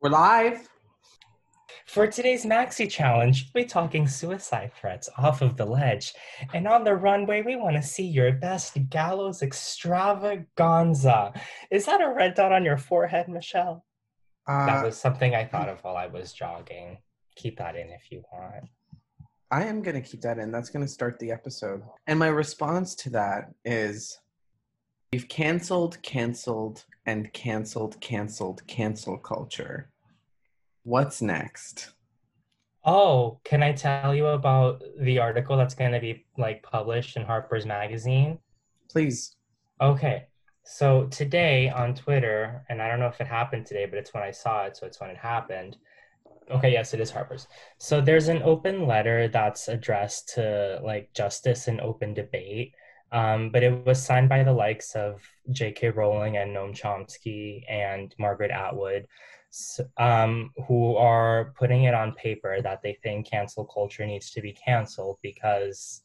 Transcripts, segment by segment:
We're live. For today's Maxi Challenge, we'll be talking suicide threats off of the ledge. And on the runway, we want to see your best gallows extravaganza. Is that a red dot on your forehead, Michelle? Uh, that was something I thought of while I was jogging. Keep that in if you want. I am going to keep that in. That's going to start the episode. And my response to that is we've canceled, canceled, and canceled, canceled, cancel culture. What's next? Oh, can I tell you about the article that's going to be like published in Harper's Magazine? Please. Okay. So today on Twitter, and I don't know if it happened today, but it's when I saw it, so it's when it happened. Okay, yes, it is Harper's. So there's an open letter that's addressed to like justice and open debate. Um, but it was signed by the likes of J.K. Rowling and Noam Chomsky and Margaret Atwood, um, who are putting it on paper that they think cancel culture needs to be canceled because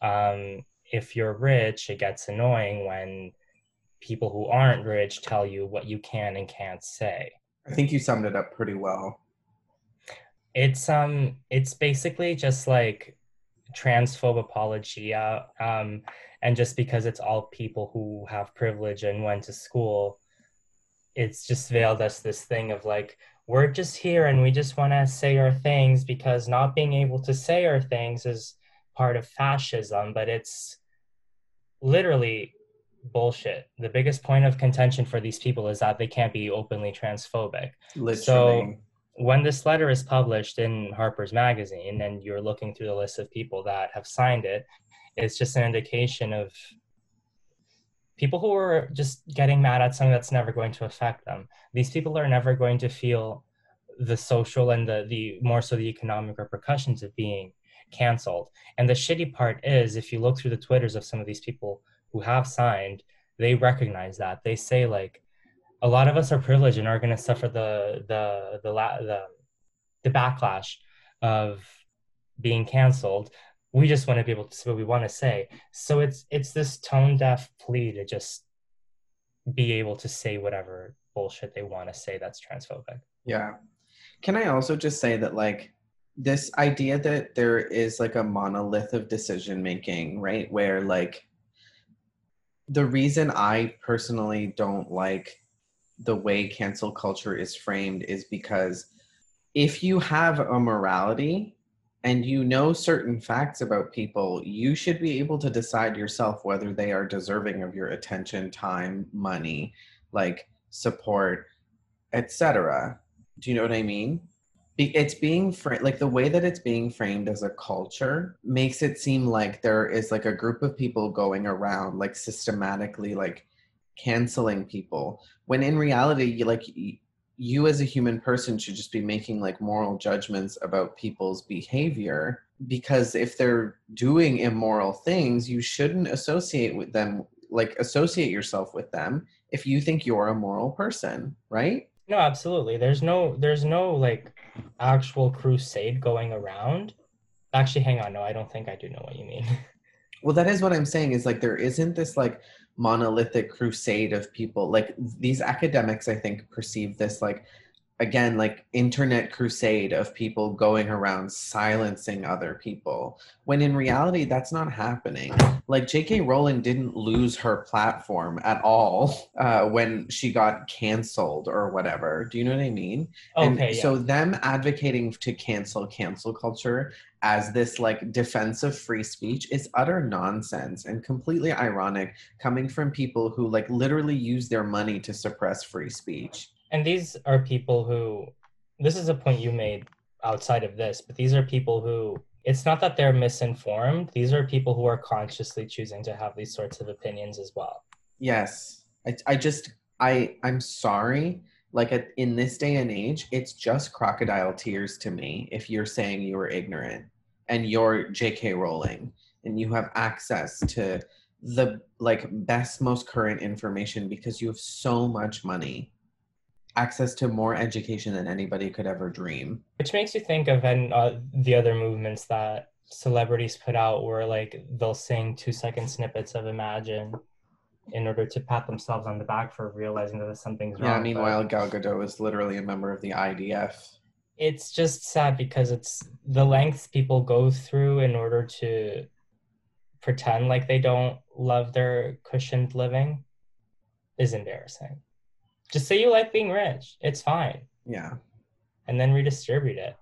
um, if you're rich, it gets annoying when people who aren't rich tell you what you can and can't say. I think you summed it up pretty well. It's um it's basically just like transphobe apologia um and just because it's all people who have privilege and went to school it's just veiled as this thing of like we're just here and we just want to say our things because not being able to say our things is part of fascism but it's literally bullshit the biggest point of contention for these people is that they can't be openly transphobic Literally. so when this letter is published in harper's magazine and you're looking through the list of people that have signed it it's just an indication of people who are just getting mad at something that's never going to affect them. These people are never going to feel the social and the, the more so the economic repercussions of being canceled. And the shitty part is, if you look through the Twitters of some of these people who have signed, they recognize that. They say like, a lot of us are privileged and are going to suffer the the the the the backlash of being canceled. We just want to be able to say what we want to say. So it's it's this tone deaf plea to just be able to say whatever bullshit they want to say that's transphobic. Yeah. Can i also just say that like this idea that there is like a monolith of decision making right where like the reason i personally don't like the way cancel culture is framed is because if you have a morality and you know certain facts about people, you should be able to decide yourself whether they are deserving of your attention, time, money, like support, etc. Do you know what I mean? It's being framed like the way that it's being framed as a culture makes it seem like there is like a group of people going around like systematically like canceling people when in reality you like you as a human person should just be making like moral judgments about people's behavior because if they're doing immoral things you shouldn't associate with them like associate yourself with them if you think you're a moral person right? No absolutely. There's no there's no like actual crusade going around. Actually hang on. No i don't think i do know what you mean. Well that is what i'm saying is like there isn't this like monolithic crusade of people. Like these academics i think perceive this like again like internet crusade of people going around silencing other people when in reality that's not happening. Like jk rowling didn't lose her platform at all uh, when she got canceled or whatever. Do you know what i mean? Okay, and yeah. so them advocating to cancel cancel culture as this like defense of free speech is utter nonsense and completely ironic coming from people who like literally use their money to suppress free speech and these are people who this is a point you made outside of this but these are people who it's not that they're misinformed. These are people who are consciously choosing to have these sorts of opinions as well. Yes. I, I just i i'm sorry. Like in this day and age it's just crocodile tears to me if you're saying you were ignorant and you're jk rowling and you have access to the like best most current information because you have so much money access to more education than anybody could ever dream. Which makes you think of and uh, the other movements that celebrities put out where like they'll sing two second snippets of Imagine in order to pat themselves on the back for realizing that something's wrong. Yeah, but meanwhile, Gal Gadot is literally a member of the IDF. it's just sad because it's the lengths people go through in order to pretend like they don't love their cushioned living is embarrassing. Just say you like being rich. It's fine. Yeah. And then redistribute it.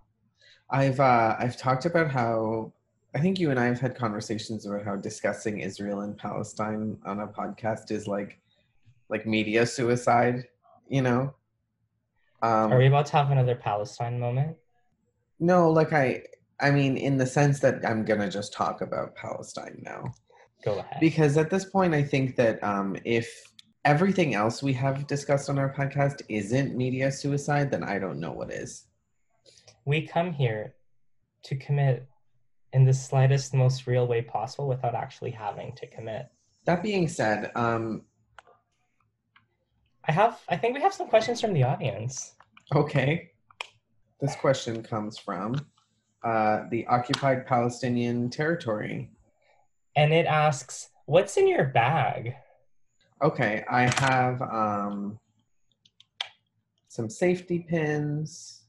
I've uh, I've talked about how I think you and I have had conversations about how discussing Israel and Palestine on a podcast is like like media suicide, you know. Um, Are we about to have another Palestine moment? no, like I I mean in the sense that I'm gonna just talk about Palestine now. Go ahead. Because at this point I think that um, if everything else we have discussed on our podcast isn't media suicide, then I don't know what is. we come here to commit in the slightest, most real way possible without actually having to commit. That being said, um, I have I think we have some questions from the audience. Okay. This question comes from uh, the occupied Palestinian territory. And it asks, what's in your bag? Okay, I have um, some safety pins,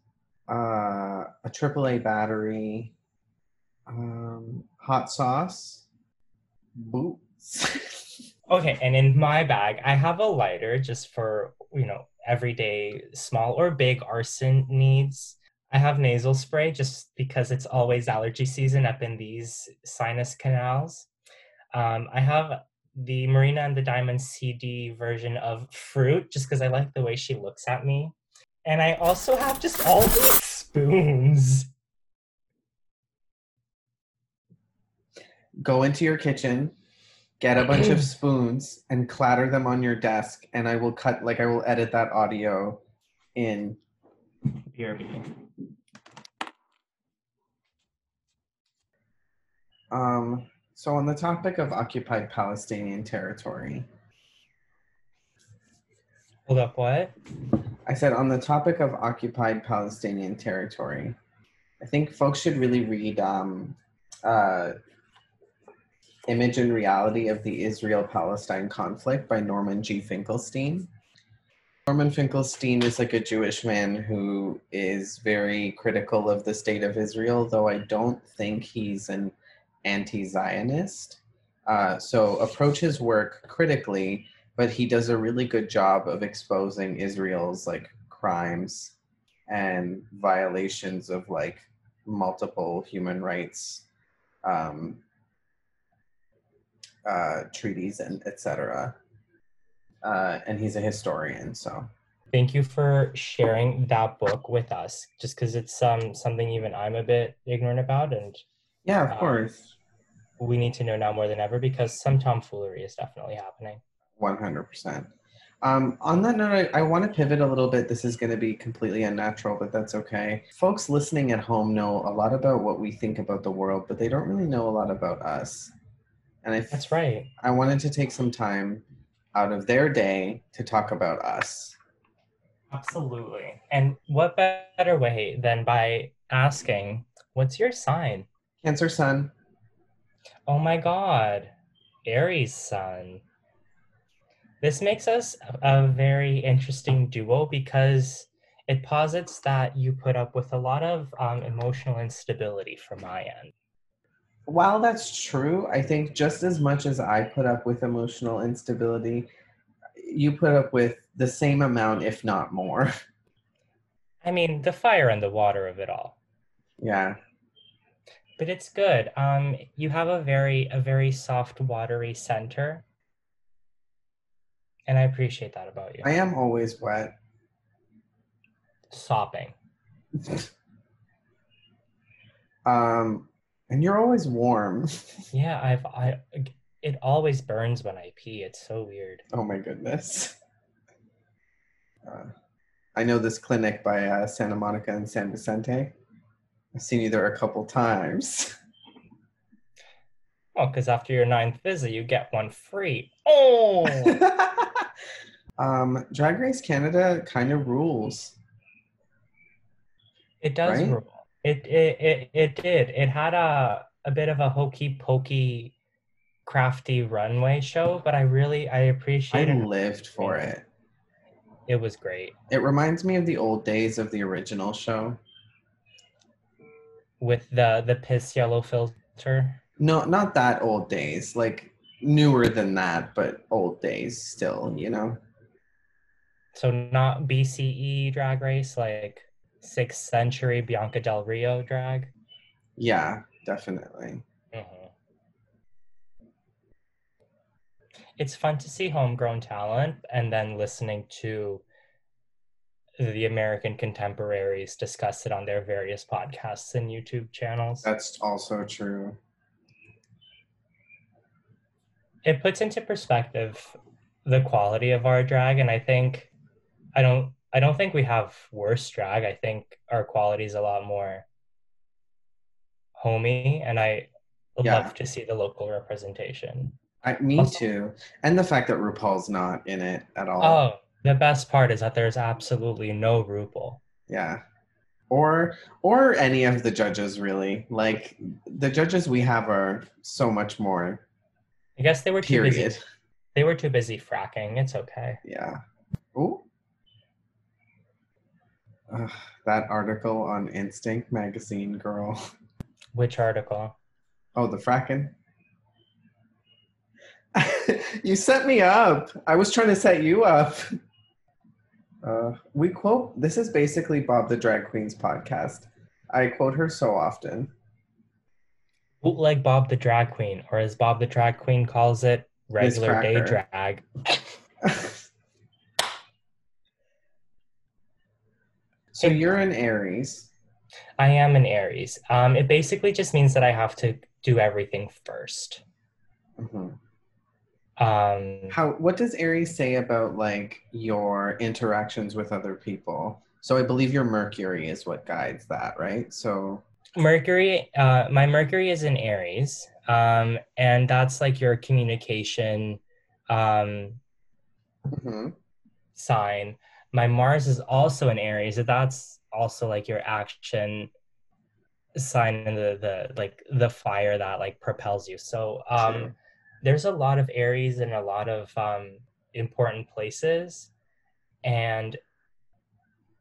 uh, a AAA battery, um, hot sauce, boots. Okay, and in my bag, I have a lighter just for, you know, everyday small or big arson needs. I have nasal spray just because it's always allergy season up in these sinus canals. Um, I have the Marina and the Diamond CD version of Froot just because I like the way she looks at me. And I also have just all these spoons. Go into your kitchen, get a bunch of spoons, and clatter them on your desk, and I will cut, like, I will edit that audio in. BRB. Um, so, on the topic of occupied Palestinian territory, Hold up, what? I said on the topic of occupied Palestinian territory, I think folks should really read um, uh, Image and Reality of the Israel Palestine Conflict by Norman G. Finkelstein. Norman Finkelstein is like a Jewish man who is very critical of the state of Israel, though I don't think he's an anti Zionist. Uh, so approach his work critically but he does a really good job of exposing Israel's like crimes and violations of like multiple human rights um, uh, treaties and etc. Uh, and he's a historian, so Thank you for sharing that book with us, just because it's um, something even I'm a bit ignorant about, and yeah, of Um, course, we need to know now more than ever because some tomfoolery is definitely happening. one hundred percent. Um, on that note, I, I want to pivot a little bit. This is going to be completely unnatural, but that's okay. Folks listening at home know a lot about what we think about the world, but they don't really know a lot about us. And I, That's right. I wanted to take some time out of their day to talk about us. Absolutely. And what better way than by asking, What's your sign? Cancer Sun. Oh my God, Aries sun. This makes us a very interesting duo because it posits that you put up with a lot of um, emotional instability from my end. While that's true, I think just as much as I put up with emotional instability, you put up with the same amount, if not more. I mean, the fire and the water of it all. yeah. But it's good. Um, you have a very a very soft, watery center, and I appreciate that about you. I am always wet. Sopping. Um, and you're always warm. Yeah, I've I. It always burns when I pee. It's so weird. oh my goodness. Uh, I know this clinic by uh, Santa Monica and San Vicente. I've seen you there a couple times. Oh, because after your ninth visit, you get one free. Oh, um, Drag Race Canada kind of rules. it does Right? rule. It, it it it did. It had a a bit of a hokey pokey crafty runway show, but I really I I appreciate it. lived for it. It was great It reminds me of the old days of the original show. With the the piss yellow filter. No, not that old days. Like newer than that, but old days still, you know? So not BCE drag race, like sixth century Bianca Del Rio drag. Yeah, definitely. Mhm. It's fun to see homegrown talent and then listening to the American contemporaries discuss it on their various podcasts and YouTube channels. That's also true. it puts into perspective the quality of our drag and i think i don't i don't think we have worse drag i think our quality is a lot more homey and i Yeah. love to see the local representation I, me Also- too. And the fact that RuPaul's not in it at all. oh the best part is that there's absolutely no RuPaul. Yeah. Or or any of the judges really. Like the judges we have are so much more. I guess they were too Period. busy. They were too busy fracking. It's okay. Yeah. Ooh. Ugh, that article on Instinct magazine, girl. Which article? Oh, the fracking. you set me up. I was trying to set you up. Uh, we quote. This is basically Bob the Drag Queen's podcast. I quote her so often. Bootleg Bob the Drag Queen, or as Bob the Drag Queen calls it, regular day drag. so you're an Aries. I am an Aries. Um, it basically just means that I have to do everything first. Mhm. Um, How? What does Aries say about like your interactions with other people? So I believe your Mercury is what guides that, right? So Mercury, uh, my Mercury is in Aries, um, and that's like your communication um, Mhm. sign. My Mars is also in Aries, and that's also like your action sign and the the like the fire that like propels you. So um, True. There's a lot of Aries in a lot of um, important places. And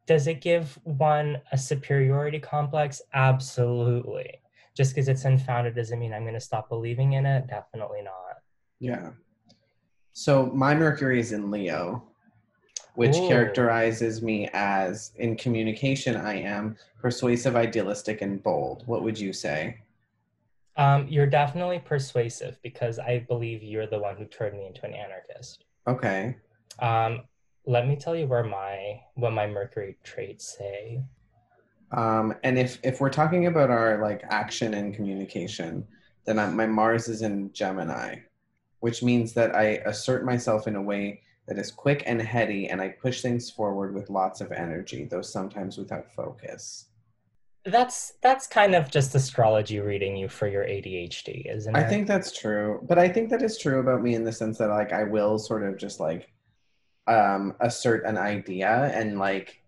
does it give one a superiority complex? Absolutely. Just because it's unfounded doesn't mean I'm going to stop believing in it. Definitely not. Yeah. So my Mercury is in Leo, which Ooh. characterizes me as in communication, I am persuasive, idealistic, and bold. What would you say? Um, you're definitely persuasive because I believe you're the one who turned me into an anarchist. Okay. Um, let me tell you where my what my Mercury traits say. Um, and if if we're talking about our like action and communication, then I, my Mars is in Gemini, which means that I assert myself in a way that is quick and heady, and I push things forward with lots of energy, though sometimes without focus. That's that's kind of just astrology reading you for your ADHD, isn't it? I think that's true, but I think that is true about me in the sense that like I will sort of just like um assert an idea and like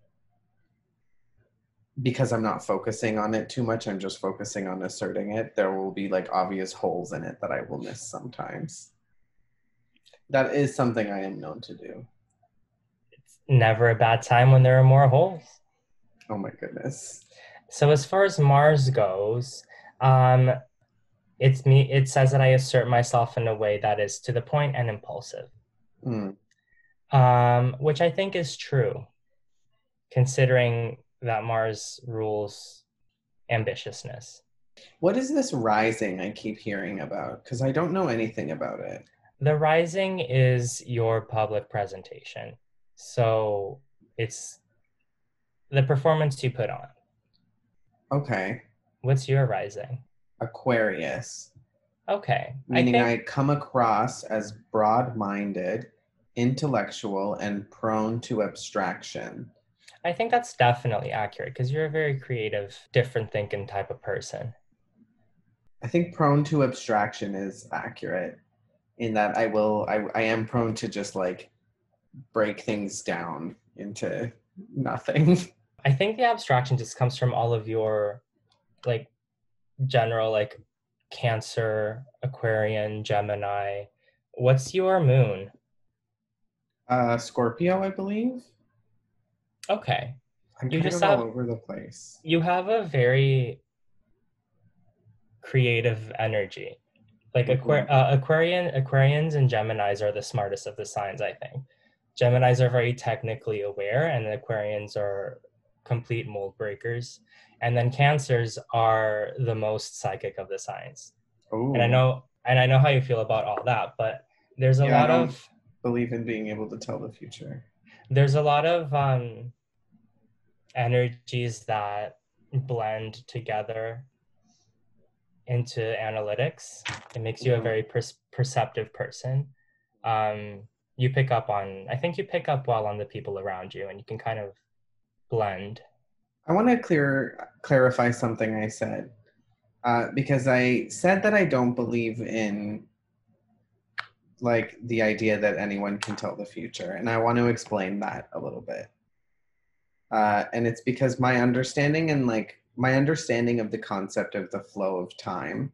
because I'm not focusing on it too much, I'm just focusing on asserting it. There will be like obvious holes in it that I will miss sometimes. That is something I am known to do. it's never a bad time when there are more holes. Oh my goodness. So as far as Mars goes, um, it's me. It says that I assert myself in a way that is to the point and impulsive, Hmm. um, which I think is true, considering that Mars rules ambitiousness. What is this rising I keep hearing about? Because I don't know anything about it. The rising is your public presentation, so it's the performance you put on. Okay. What's your rising? Aquarius. Okay, meaning I I, come across as broad minded, intellectual, and prone to abstraction. I think that's definitely accurate because you're a very creative, different thinking type of person. I think prone to abstraction is accurate in that I will, I, I am prone to just like break things down into nothing. I think the abstraction just comes from all of your like general like Cancer, Aquarian, Gemini. What's your moon? Uh, Scorpio, I believe. Okay. I'm You just have- all over the place. You have a very creative energy. Like Mhm. uh, Aquarian, Aquarians and Geminis are the smartest of the signs, I think. Geminis are very technically aware, and Aquarians are complete mold breakers. And then Cancers are the most psychic of the signs. Oh, And I know, and I know how you feel about all that, but there's a Yeah, lot of believe in being able to tell the future. there's a lot of um, energies that blend together into analytics. It makes you a very per- perceptive person. Um, you pick up on, I think you pick up well on the people around you, and you can kind of blend. I want to clear clarify something I said uh, because I said that I don't believe in like the idea that anyone can tell the future, and I want to explain that a little bit. Uh, and it's because my understanding and like my understanding of the concept of the flow of time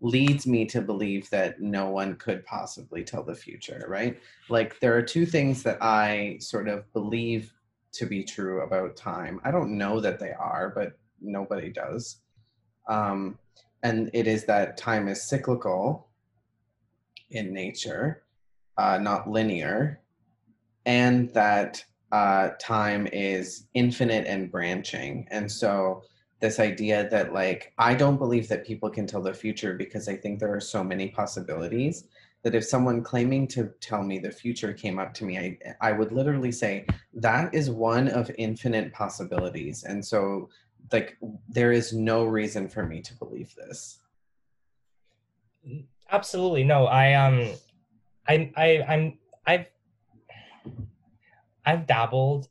leads me to believe that no one could possibly tell the future, right? Like there are two things that I sort of believe to be true about time. I don't know that they are, but nobody does. Um, and it is that time is cyclical in nature, uh, not linear, and that uh, time is infinite and branching. And so, this idea that, like, I don't believe that people can tell the future because I think there are so many possibilities that if someone claiming to tell me the future came up to me, I, I would literally say, that is one of infinite possibilities. And so, like, there is no reason for me to believe this. Absolutely no. I um, I I I'm I've I've dabbled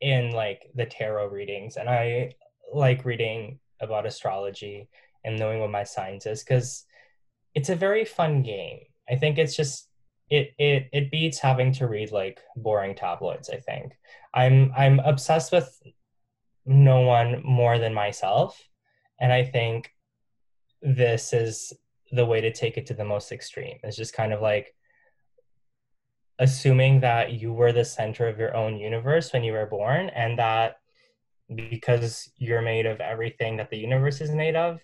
in like the tarot readings, and I like reading about astrology and knowing what my signs is because it's a very fun game. I think it's just it it it beats having to read like boring tabloids. I think I'm I'm obsessed with no one more than myself, and I think this is the way to take it to the most extreme. It's just kind of like assuming that you were the center of your own universe when you were born and that because you're made of everything that the universe is made of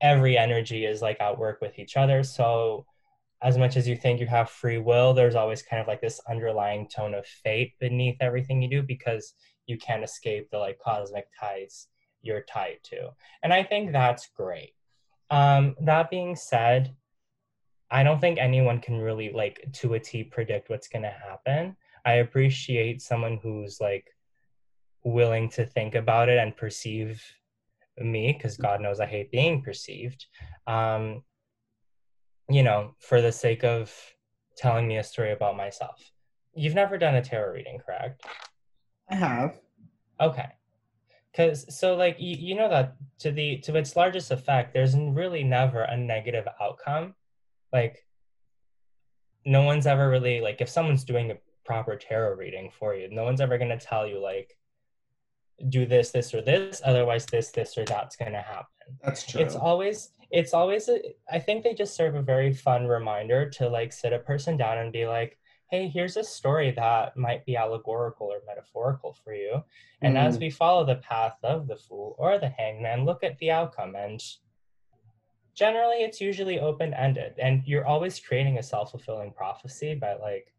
every energy is like at work with each other so as much as you think you have free will there's always kind of like this underlying tone of fate beneath everything you do because you can't escape the like cosmic ties you're tied to and i think that's great um that being said I don't think anyone can really like to a T predict what's going to happen. I appreciate someone who's like willing to think about it and perceive me because God knows I hate being perceived. Um, you know, for the sake of telling me a story about myself. You've never done a tarot reading, correct? I have. Okay. Cause so like you, you know that to the to its largest effect, there's really never a negative outcome like no one's ever really like if someone's doing a proper tarot reading for you no one's ever going to tell you like do this this or this otherwise this this or that's going to happen That's true. it's always it's always a, i think they just serve a very fun reminder to like sit a person down and be like hey here's a story that might be allegorical or metaphorical for you and as Mm. we follow the path of the fool or the hangman look at the outcome and generally it's usually open ended and you're always creating a self-fulfilling prophecy by like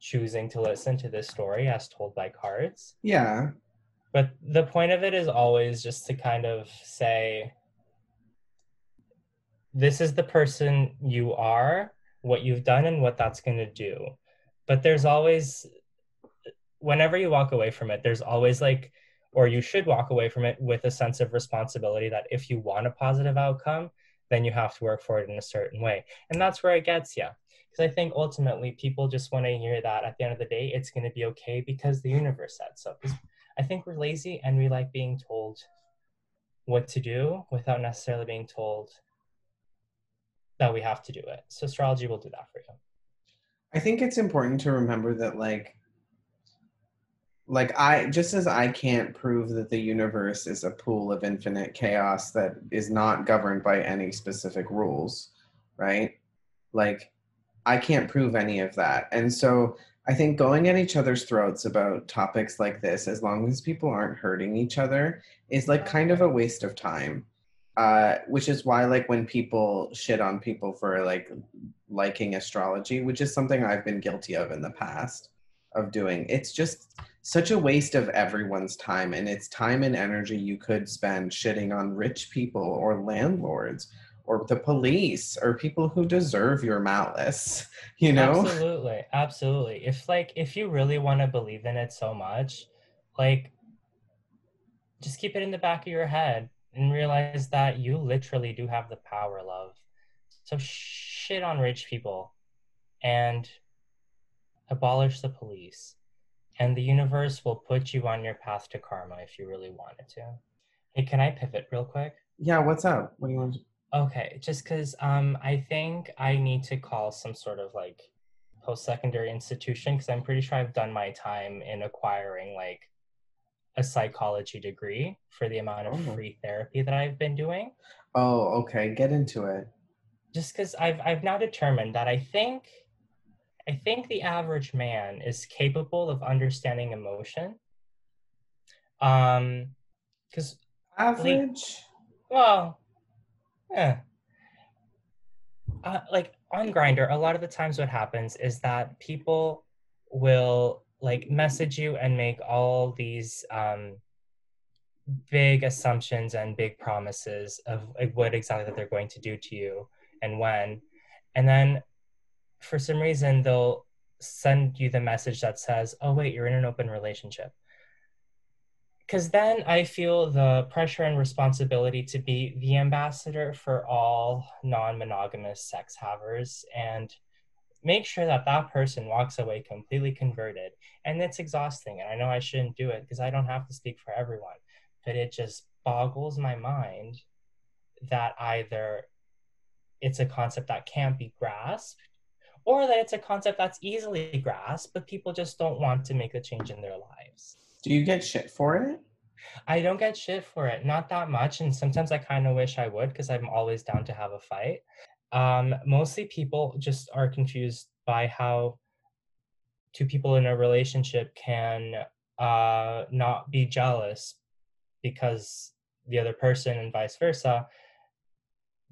choosing to listen to this story as told by cards yeah. But the point of it is always just to kind of say this is the person you are what you've done and what that's going to do. But there's always whenever you walk away from it there's always like or you should walk away from it with a sense of responsibility that if you want a positive outcome then you have to work for it in a certain way. And that's where it gets you because i think ultimately people just want to hear that at the end of the day it's going to be okay because the universe said so I think we're lazy and we like being told what to do without necessarily being told that we have to do it. So astrology will do that for you. I think it's important to remember that like like I just as I can't prove that the universe is a pool of infinite chaos that is not governed by any specific rules, right? Like I can't prove any of that. And so I think going at each other's throats about topics like this, as long as people aren't hurting each other, is like kind of a waste of time. Uh, which is why, like, when people shit on people for like liking astrology, which is something I've been guilty of in the past of doing, it's just such a waste of everyone's time and it's time and energy you could spend shitting on rich people or landlords or the police or people who deserve your malice you know absolutely absolutely if like if you really want to believe in it so much like just keep it in the back of your head and realize that you literally do have the power love so shit on rich people and abolish the police and the universe will put you on your path to karma if you really wanted to. Hey, can I pivot real quick? Yeah, what's up? What do you want to Okay, just because um, I think I need to call some sort of like post secondary institution because I'm pretty sure I've done my time in acquiring like a psychology degree for the amount of oh. free therapy that I've been doing. Oh, okay. Get into it. Just because I've I've now determined that I think I think the average man is capable of understanding emotion. Um, because average. Like, well, yeah. Uh, like on Grindr a lot of the times what happens is that people will like message you and make all these um, big assumptions and big promises of like what exactly that they're going to do to you and when, and then for some reason they'll send you the message that says, "Oh wait, you're in an open relationship." Because then I feel the pressure and responsibility to be the ambassador for all non-monogamous sex havers and make sure that that person walks away completely converted. And it's exhausting. And I know I shouldn't do it because I don't have to speak for everyone, but it just boggles my mind that either it's a concept that can't be grasped or that it's a concept that's easily grasped, but people just don't want to make a change in their lives. Do you get shit for it? I don't get shit for it, not that much. And sometimes I kind of wish I would because I'm always down to have a fight. Um, mostly people just are confused by how two people in a relationship can uh, not be jealous because the other person and vice versa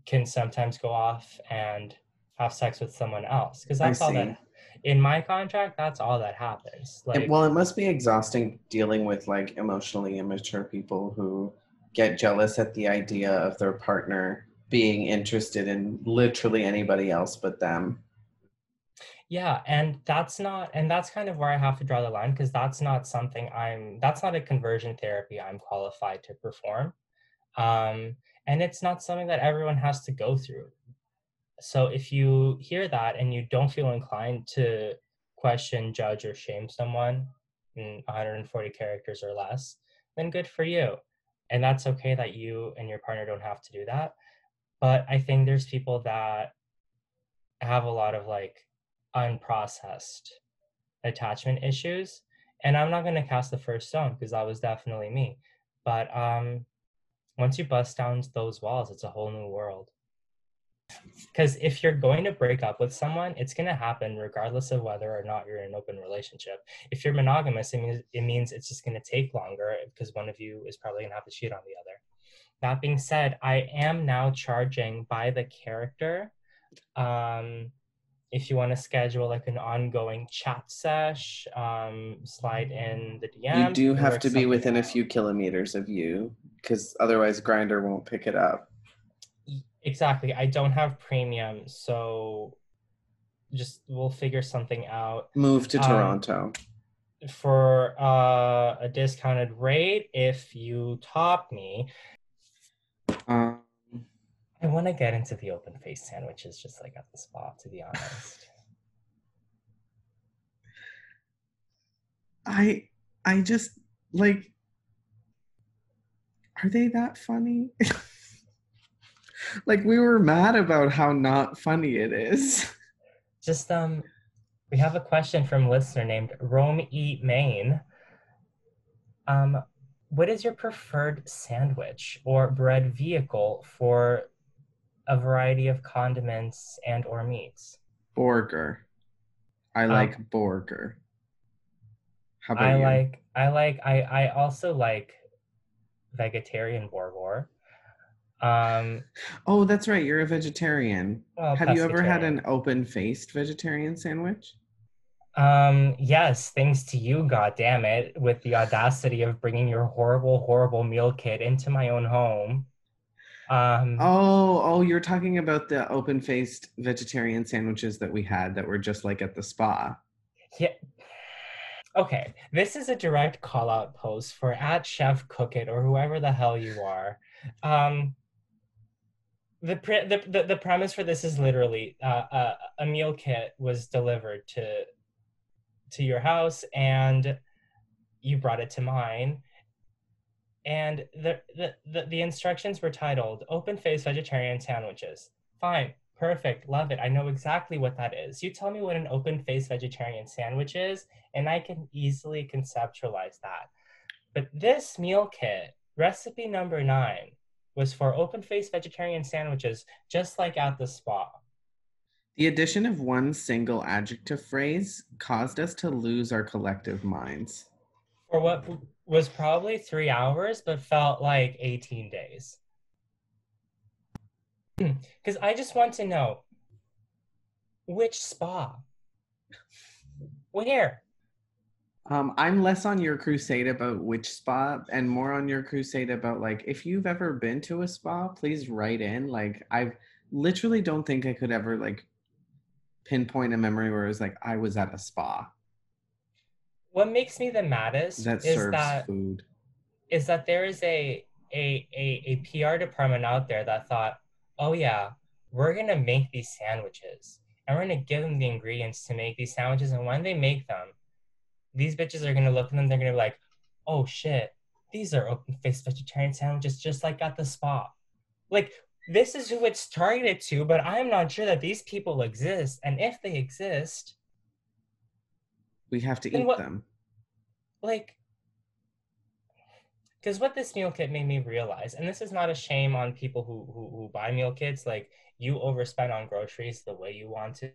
can sometimes go off and have sex with someone else because that's all that in my contract that's all that happens. Like it, well it must be exhausting dealing with like emotionally immature people who get jealous at the idea of their partner being interested in literally anybody else but them. Yeah and that's not and that's kind of where i have to draw the line because that's not something i'm that's not a conversion therapy i'm qualified to perform. Um and it's not something that everyone has to go through so if you hear that and you don't feel inclined to question, judge, or shame someone in 140 characters or less, then good for you. And that's okay that you and your partner don't have to do that. But I think there's people that have a lot of like unprocessed attachment issues. And I'm not going to cast the first stone because that was definitely me. But um, once you bust down those walls, it's a whole new world because if you're going to break up with someone it's going to happen regardless of whether or not you're in an open relationship. If you're monogamous it means it means it's just going to take longer because one of you is probably going to have to cheat on the other. That being said i am now charging by the character um, if you want to schedule like an ongoing chat sesh um, slide in the dm you do have to be within out. a few kilometers of you because otherwise Grindr won't pick it up Exactly. I don't have premium, so just we'll figure something out. Move to um, Toronto. For uh, a discounted rate, if you top me. Um, I want to get into the open face sandwiches just like at the spot, to be honest. I I just like are they that funny? like we were mad about how not funny it is. Just um we have a question from a listener named Rome E Main. Um, what is your preferred sandwich or bread vehicle for a variety of condiments and or meats? Burger. I Um, like burger. How about I you? like I like I I also like vegetarian burger. Um, Oh, that's right. You're a vegetarian. well, Have you ever had an open-faced vegetarian sandwich? Um, yes, thanks to you, God damn it, with the audacity of bringing your horrible, horrible meal kit into my own home. Um, Oh, oh, you're talking about the open-faced vegetarian sandwiches that we had that were just like at the spa. yeah. Okay, this is a direct call out post for at Chef Cook It or whoever the hell you are. Um, the, pre- the, the the premise for this is literally uh, a, a meal kit was delivered to to your house and you brought it to mine. And the the, the, the instructions were titled open face vegetarian sandwiches. Fine perfect love it. I know exactly what that is. You tell me what an open face vegetarian sandwich is and i can easily conceptualize that. But this meal kit recipe number nine was for open faced vegetarian sandwiches just like at the spa The addition of one single adjective phrase caused us to lose our collective minds. for what was probably three hours, but felt like 18 days. Because I just want to know which spa? Where? Um, I'm less on your crusade about which spa and more on your crusade about like if you've ever been to a spa, please write in. Like I've literally don't think I could ever like pinpoint a memory where it was like I was at a spa What makes me the maddest that is that food. is that there is a, a a a PR department out there that thought, oh yeah, we're gonna make these sandwiches and we're gonna give them the ingredients to make these sandwiches, and when they make them, these bitches are gonna look at them, they're gonna be like, oh shit, these are open faced vegetarian sandwiches just like at the spa. Like this is who it's targeted to, but I'm not sure that these people exist, and if they exist, We have to eat what- them. like because what this meal kit made me realize and this is not a shame on people who, who who buy meal kits like you overspend on groceries the way you want to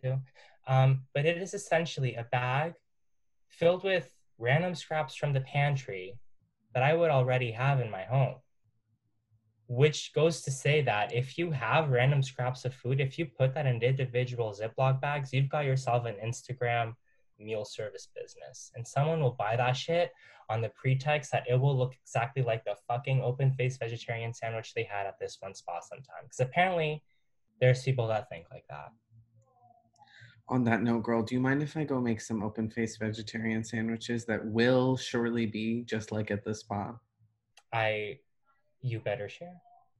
um, but it is essentially a bag filled with random scraps from the pantry that i would already have in my home. Which goes to say that if you have random scraps of food if you put that in individual ziploc bags you've got yourself an instagram meal service business. And someone will buy that shit on the pretext that it will look exactly like the fucking open faced vegetarian sandwich they had at this one spot sometime. Because apparently there's people that think like that On that note, girl, do you mind if I go make some open faced vegetarian sandwiches that will surely be just like at the spa? i you better share